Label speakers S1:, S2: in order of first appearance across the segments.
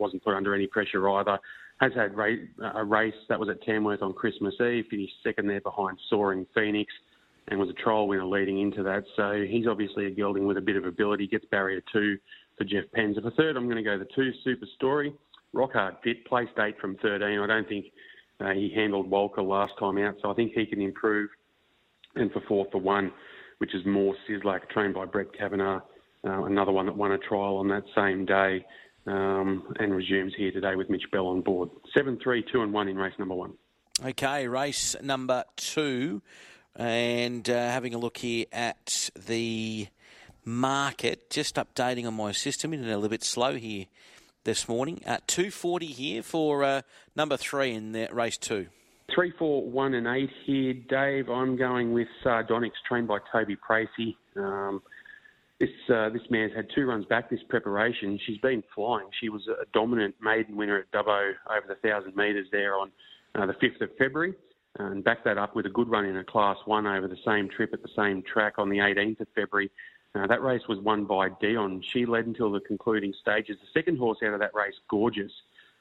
S1: wasn't put under any pressure either. Has had a race that was at Tamworth on Christmas Eve, finished second there behind Soaring Phoenix, and was a trial winner leading into that. So he's obviously a gelding with a bit of ability. Gets barrier two for Jeff Penza. For third, I'm going to go the two Super Story. Rock hard fit, placed eight from 13. I don't think uh, he handled Walcha last time out, so I think he can improve. And for fourth, the one, which is more Sizzler, trained by Brett Cavanough, uh, another one that won a trial on that same day um, and resumes here today with Mitch Bell on board. 7 3 2 and 1 in race number one.
S2: Okay, race number two. And uh, having a look here at the market, just updating on my system, it's a little bit slow here this morning. At 240 here for uh, number three in the race two.
S1: Three, four, one, and eight here, Dave. I'm going with Sardonyx, trained by Toby Precy. Um, this uh, this mare's had two runs back this preparation. She's been flying. She was a dominant maiden winner at Dubbo over the thousand metres there on uh, the 5th of February, and backed that up with a good run in a Class One over the same trip at the same track on the 18th of February. Uh, that race was won by Dion. She led until the concluding stages. The second horse out of that race, Gorgeous,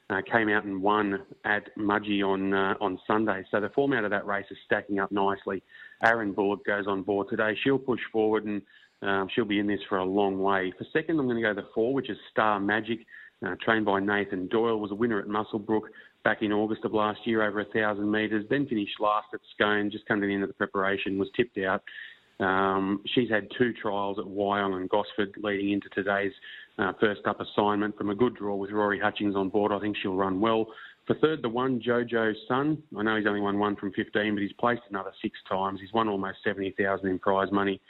S1: uh, came out and won at Mudgee on uh, on Sunday. So the form out of that race is stacking up nicely. Aaron Bullock goes on board today. She'll push forward and um, she'll be in this for a long way. For second, I'm going to go the four, which is Star Magic, uh, trained by Nathan Doyle. Was a winner at Muswellbrook back in August of last year over a thousand metres. Then finished last at Scone. Just come to the end of the preparation. Was tipped out. Um, she's had two trials at Wyong and Gosford leading into today's uh, first up assignment from a good draw with Rory Hutchings on board. I think she'll run well. For third, the one, Jojo's son. I know he's only won one from 15, but he's placed another six times. He's won almost 70,000 in prize money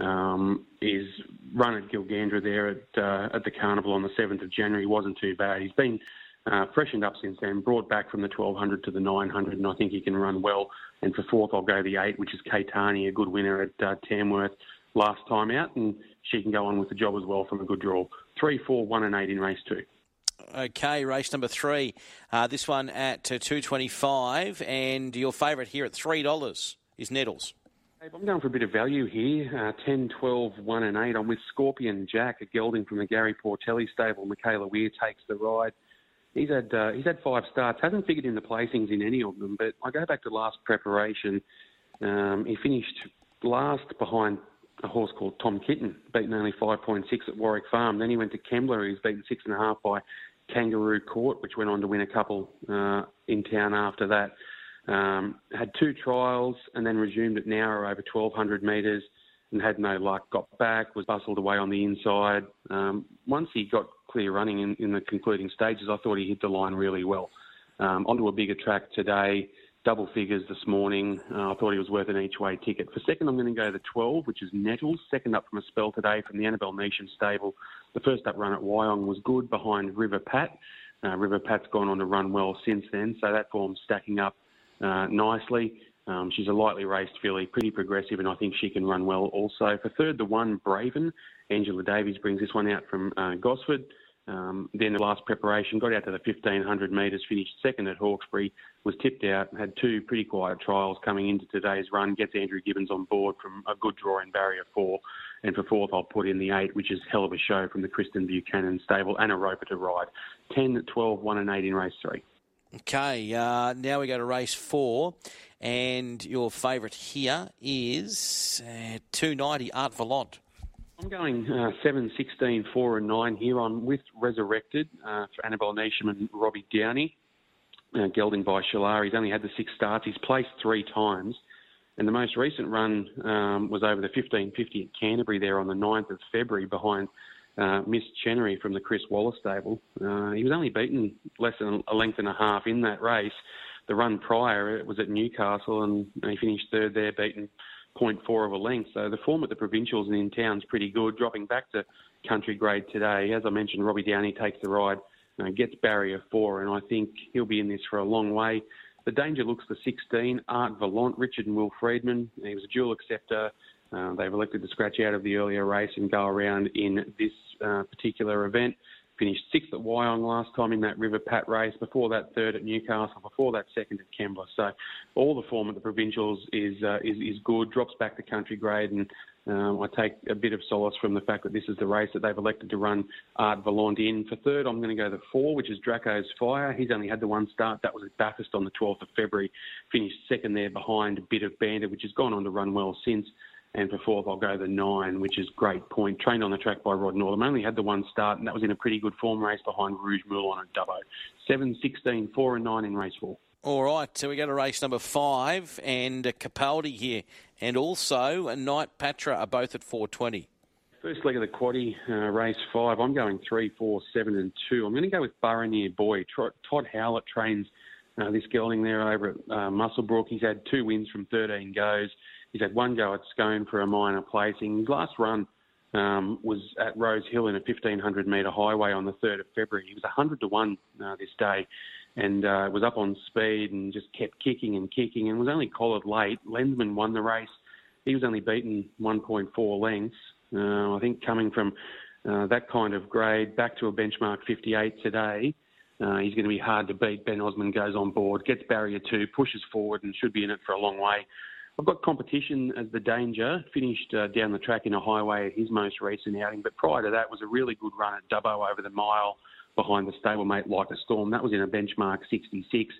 S1: um, is run at Gilgandra there at uh, at the carnival on the 7th of January. wasn't too bad. He's been uh, freshened up since then, brought back from the 1200 to the 900, and I think he can run well. And for fourth, I'll go the eight, which is Kaitani, a good winner at uh, Tamworth last time out, and she can go on with the job as well from a good draw. Three, four, one, and eight in race two.
S2: Okay, race number three. Uh, this one at uh, two twenty-five, and your favourite here at three dollars is Nettles.
S1: I'm going for a bit of value here. Uh, 10, 12, 1 and 8. I'm with Scorpion Jack, a gelding from the Gary Portelli stable. Michaela Weir takes the ride. He's had uh, he's had five starts. Hasn't figured in the placings in any of them. But I go back to last preparation. Um, he finished last behind a horse called Tom Kitten, beaten only 5.6 at Warwick Farm. Then he went to Kembla. He's beaten six and a half by Kangaroo Court, which went on to win a couple uh, in town after that. Um, had two trials and then resumed at Nowra over 1,200 metres and had no luck. Got back, was bustled away on the inside. Um, once he got clear running in, in, the concluding stages, I thought he hit the line really well. Um, onto a bigger track today, double figures this morning. Uh, I thought he was worth an each way ticket. For second, I'm going to go the 12, which is Nettles. Second up from a spell today from the Annabelle Neasham stable. The first up run at Wyong was good behind River Pat. Uh, River Pat's gone on to run well since then, so that form's stacking up uh, nicely. Um, she's a lightly raced filly, pretty progressive, and I think she can run well also. For third, the one, Braven. Angela Davies brings this one out from uh, Gosford. Um, then the last preparation, got out to the 1500 metres, finished second at Hawkesbury, was tipped out, had two pretty quiet trials coming into today's run, gets Andrew Gibbons on board from a good draw in barrier four. And for fourth, I'll put in the eight, which is hell of a show from the Kristen Buchanan stable and a roper to ride. 10, 12, 1 and 8 in race three.
S2: Okay, uh, now we go to race four, and your favourite here is uh, 290 Art Volant.
S1: I'm going uh, 7, 16, 4 and 9 here. I'm with Resurrected uh, for Annabelle Neasham and Robbie Downey, uh, gelding by Shalari. He's only had the six starts. He's placed three times. And the most recent run um, was over the 1550 at Canterbury there on the 9th of February behind uh, Miss Chenery from the Chris Waller stable. Uh, he was only beaten less than a length and a half in that race. The run prior, it was at Newcastle, and he finished third there, beaten 0.4 of a length. So the form at the provincials and in town's pretty good. Dropping back to country grade today, as I mentioned, Robbie Downey takes the ride, uh, gets barrier four, and I think he'll be in this for a long way. The danger looks the 16, Art Volant, Richard and Will Freedman. He was a dual acceptor. Uh, they've elected to scratch out of the earlier race and go around in this uh, particular event. Finished sixth at Wyong last time in that River Pat race. Before that, third at Newcastle. Before that, second at Kembla. So all the form at the provincials is uh, is, is good. Drops back to country grade, and um, I take a bit of solace from the fact that this is the race that they've elected to run Art Volant in. For third, I'm going to go the four, which is Draco's Fire. He's only had the one start. That was at Bathurst on the 12th of February. Finished second there behind a Bit of Bandit, which has gone on to run well since. And for fourth, I'll go the nine, which is Great Point. Trained on the track by Rod Northam. Only had the one start, and that was in a pretty good form race behind Rouge Moulin at Dubbo. 7, 16, 4 and 9 in race four.
S2: All right, so we go to race number five, and Capaldi here, and also Knight Patra are both at 420.
S1: First leg of the quaddy, uh, race five. I'm going three, four, seven, and two. I'm going to go with Burraneer Boy. Todd Howlett trains uh, this gelding there over at uh, Muswellbrook. He's had two wins from 13 goes. He's had one go at Scone for a minor placing. His last run um, was at Rose Hill in a 1500 metre highway on the 3rd of February. He was 100 to 1 uh, this day and uh, was up on speed and just kept kicking and kicking and was only collared late. Lensman won the race. He was only beaten 1.4 lengths. Uh, I think coming from uh, that kind of grade back to a benchmark 58 today, uh, he's going to be hard to beat. Ben Osmond goes on board, gets barrier two, pushes forward, and should be in it for a long way. I've got competition as the danger. Finished uh, down the track in a highway at his most recent outing, but prior to that was a really good run at Dubbo over the mile behind the stablemate like a storm. That was in a benchmark 66.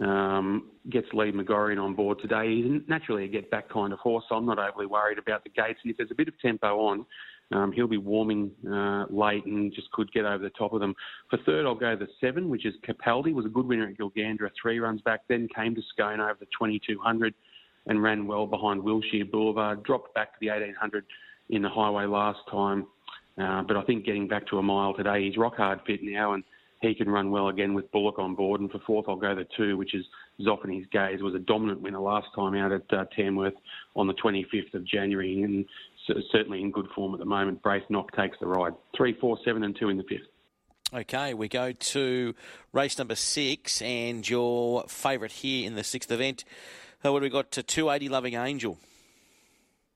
S1: Um, gets Lee McGorrian on board today. He's naturally a get back kind of horse, so I'm not overly worried about the gates. And if there's a bit of tempo on, um, he'll be warming uh, late and just could get over the top of them. For third, I'll go the seven, which is Capaldi. Was a good winner at Gilgandra, three runs back. Then came to Scone over the 2200 and ran well behind Wilshire Boulevard. Dropped back to the 1800 in the highway last time. Uh, but I think getting back to a mile today, he's rock hard fit now and he can run well again with Bullock on board. And for fourth, I'll go the two, which is Zoffany's Gaze. Was a dominant winner last time out at uh, Tamworth on the 25th of January and certainly in good form at the moment. Brace Knock takes the ride. Three, four, seven, and two in the fifth.
S2: Okay, we go to race number six, and your favourite here in the sixth event. What do we got? To 280 Loving Angel.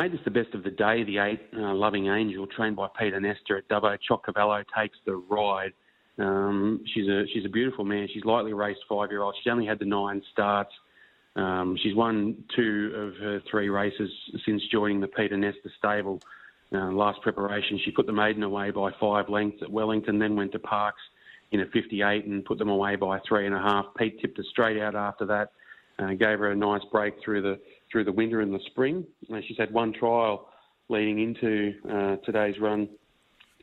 S1: Made this the best of the day, the eight uh, Loving Angel, trained by Peter Nestor at Dubbo. Choc Cavallo takes the ride. Um, she's a she's a beautiful mare. She's lightly raced five year old. She's only had the nine starts. Um, she's won two of her three races since joining the Peter Nestor stable. Uh, last preparation, she put the maiden away by five lengths at Wellington, then went to Parkes in a 58 and put them away by three and a half. Pete tipped her straight out after that, uh, gave her a nice break through the through the winter and the spring. Uh, she's had one trial leading into uh, today's run.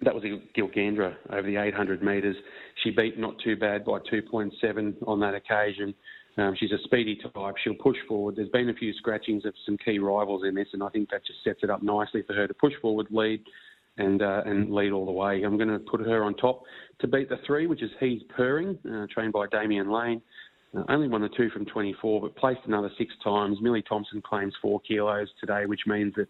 S1: That was a Gilgandra over the 800 metres. She beat not too bad by 2.7 on that occasion. Um, she's a speedy type. She'll push forward. There's been a few scratchings of some key rivals in this, and I think that just sets it up nicely for her to push forward, lead, and uh, and lead all the way. I'm going to put her on top to beat the three, which is He's Purring, uh, trained by Damien Lane. Uh, only won the two from 24, but placed another six times. Millie Thompson claims four kilos today, which means that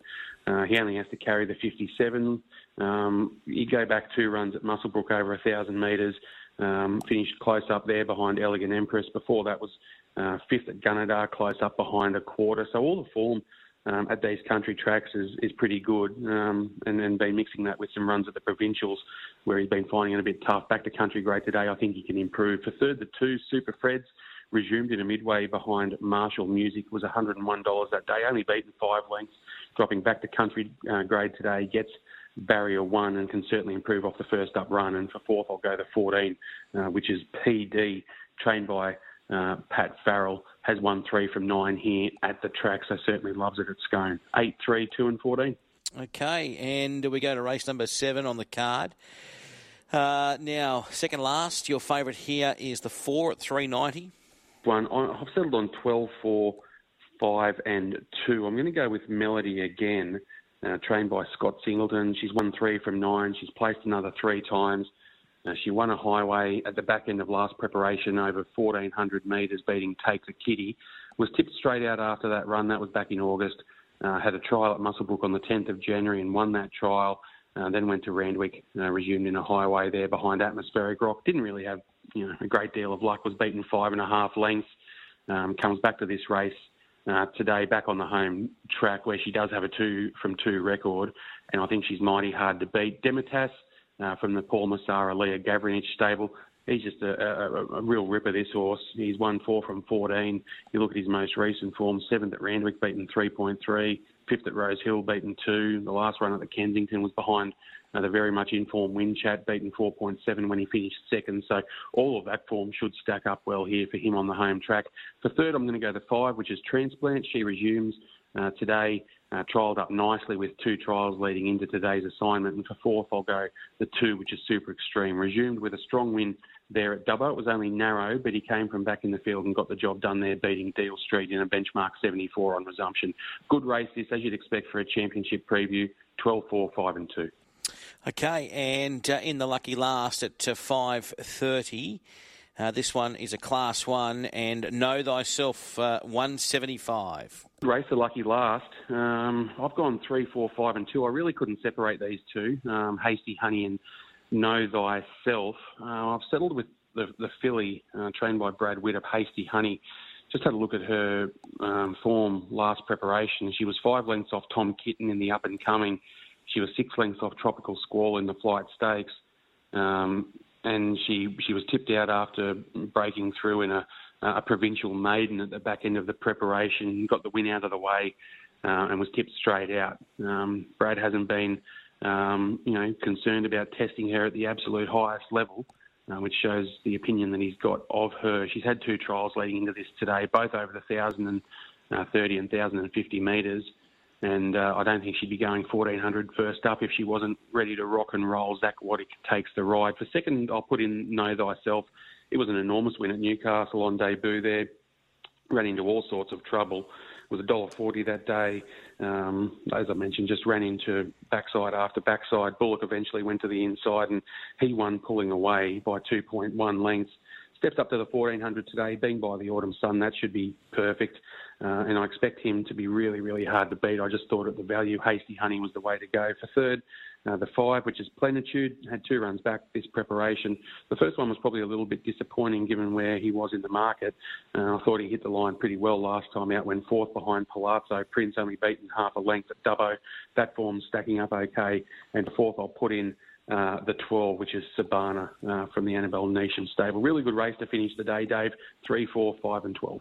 S1: uh, he only has to carry the 57. Um, you go back two runs at Muswellbrook over a thousand metres. Um, finished close up there behind Elegant Empress. Before that was uh, fifth at Gunnedah, close up behind a quarter. So all the form um, at these country tracks is, is pretty good, um, and then been mixing that with some runs at the provincials where he's been finding it a bit tough. Back to country grade today, I think he can improve. For third, the two Super Freds resumed in a midway behind Marshall Music was $101 that day, only beaten five lengths, dropping back to country uh, grade today. Gets barrier one and can certainly improve off the first up run. And for fourth, I'll go the 14, uh, which is PD, trained by uh, Pat Farrell. Has won three from nine here at the track, so certainly loves it at Scone. Eight, three, two, and 14.
S2: Okay, and we go to race number seven on the card. Uh, now, second last, your favourite here is the four at 390
S1: one. I've settled on 12, 4, 5, and 2. I'm going to go with Melody again, uh, trained by Scott Singleton. She's won three from nine. She's placed another three times. Uh, she won a highway at the back end of last preparation over 1,400 metres, beating Take the Kitty. Was tipped straight out after that run. That was back in August. Uh, had a trial at Muswellbrook on the 10th of January and won that trial. Uh, then went to Randwick, uh, resumed in a highway there behind Atmospheric Rock. Didn't really have you know a great deal of luck. Was beaten five and a half lengths. Um, comes back to this race uh, today, back on the home track where she does have a two from two record, and I think she's mighty hard to beat. Demitas uh, from the Paul Messara Leah Gavranich stable. He's just a, a, a, real ripper, this horse. He's won four from 14. You look at his most recent form, seventh at Randwick, beaten 3.3, fifth at Rose Hill, beaten two. The last run at the Kensington was behind uh, the very much informed win chat, beaten 4.7 when he finished second. So all of that form should stack up well here for him on the home track. For third, I'm going to go the five, which is Transplant. She resumes uh, today. Uh, trialled up nicely with two trials leading into today's assignment. And for fourth, I'll go the two, which is super extreme. Resumed with a strong win there at Dubbo. It was only narrow, but he came from back in the field and got the job done there, beating Deal Street in a benchmark 74 on resumption. Good race this, as you'd expect for a championship preview. 12, 4, 5 and 2.
S2: Okay, and uh, in the lucky last at uh, 5.30, uh, this one is a Class 1 and Know Thyself uh, 175.
S1: Race the lucky last. Um, I've gone three, four, five, and 2. I really couldn't separate these two, um, Hasty Honey and Know Thyself. Uh, I've settled with the, the filly uh, trained by Brad Witt of Hasty Honey. Just had a look at her um, form last preparation. She was five lengths off Tom Kitten in the up and coming. She was six lengths off Tropical Squall in the Flight Stakes. Um, and she she was tipped out after breaking through in a, a provincial maiden at the back end of the preparation, got the win out of the way, uh, and was tipped straight out. Um, Brad hasn't been, um, you know, concerned about testing her at the absolute highest level, uh, which shows the opinion that he's got of her. She's had two trials leading into this today, both over the thousand and uh, thirty and thousand and fifty metres and uh, I don't think she'd be going 1400 first up if she wasn't ready to rock and roll. Zach Waddick takes the ride. For second, I'll put in Know Thyself. It was an enormous win at Newcastle on debut there. Ran into all sorts of trouble. Was a dollar forty that day. Um, as I mentioned, just ran into backside after backside. Bullock eventually went to the inside, and he won pulling away by 2.1 lengths. Steps up to the 1400 today, being by the autumn sun. That should be perfect. Uh, and I expect him to be really, really hard to beat. I just thought at the value, Hasty Honey was the way to go. For third, uh, the five, which is Plenitude, had two runs back this preparation. The first one was probably a little bit disappointing given where he was in the market. Uh, I thought he hit the line pretty well last time out when fourth behind Palazzo. Prince only beaten half a length at Dubbo. That form's stacking up okay. And fourth, I'll put in uh, the 12, which is Sabana uh, from the Annabelle Neasham stable. Really good race to finish the day, Dave. 3, 4, 5, and 12.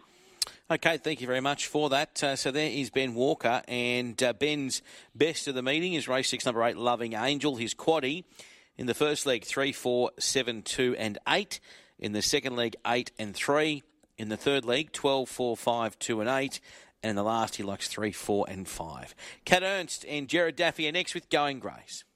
S2: Okay, thank you very much for that. Uh, so there is Ben Walker, and uh, Ben's best of the meeting is race six, number eight, Loving Angel. His quaddy in the first leg, three, four, seven, two, and eight. In the second leg, eight and three. In the third leg, 12, 4, 5, 2, and 8. And in the last, he likes 3, 4, and 5. Cat Ernst and Jared Daffy are next with Going Grace.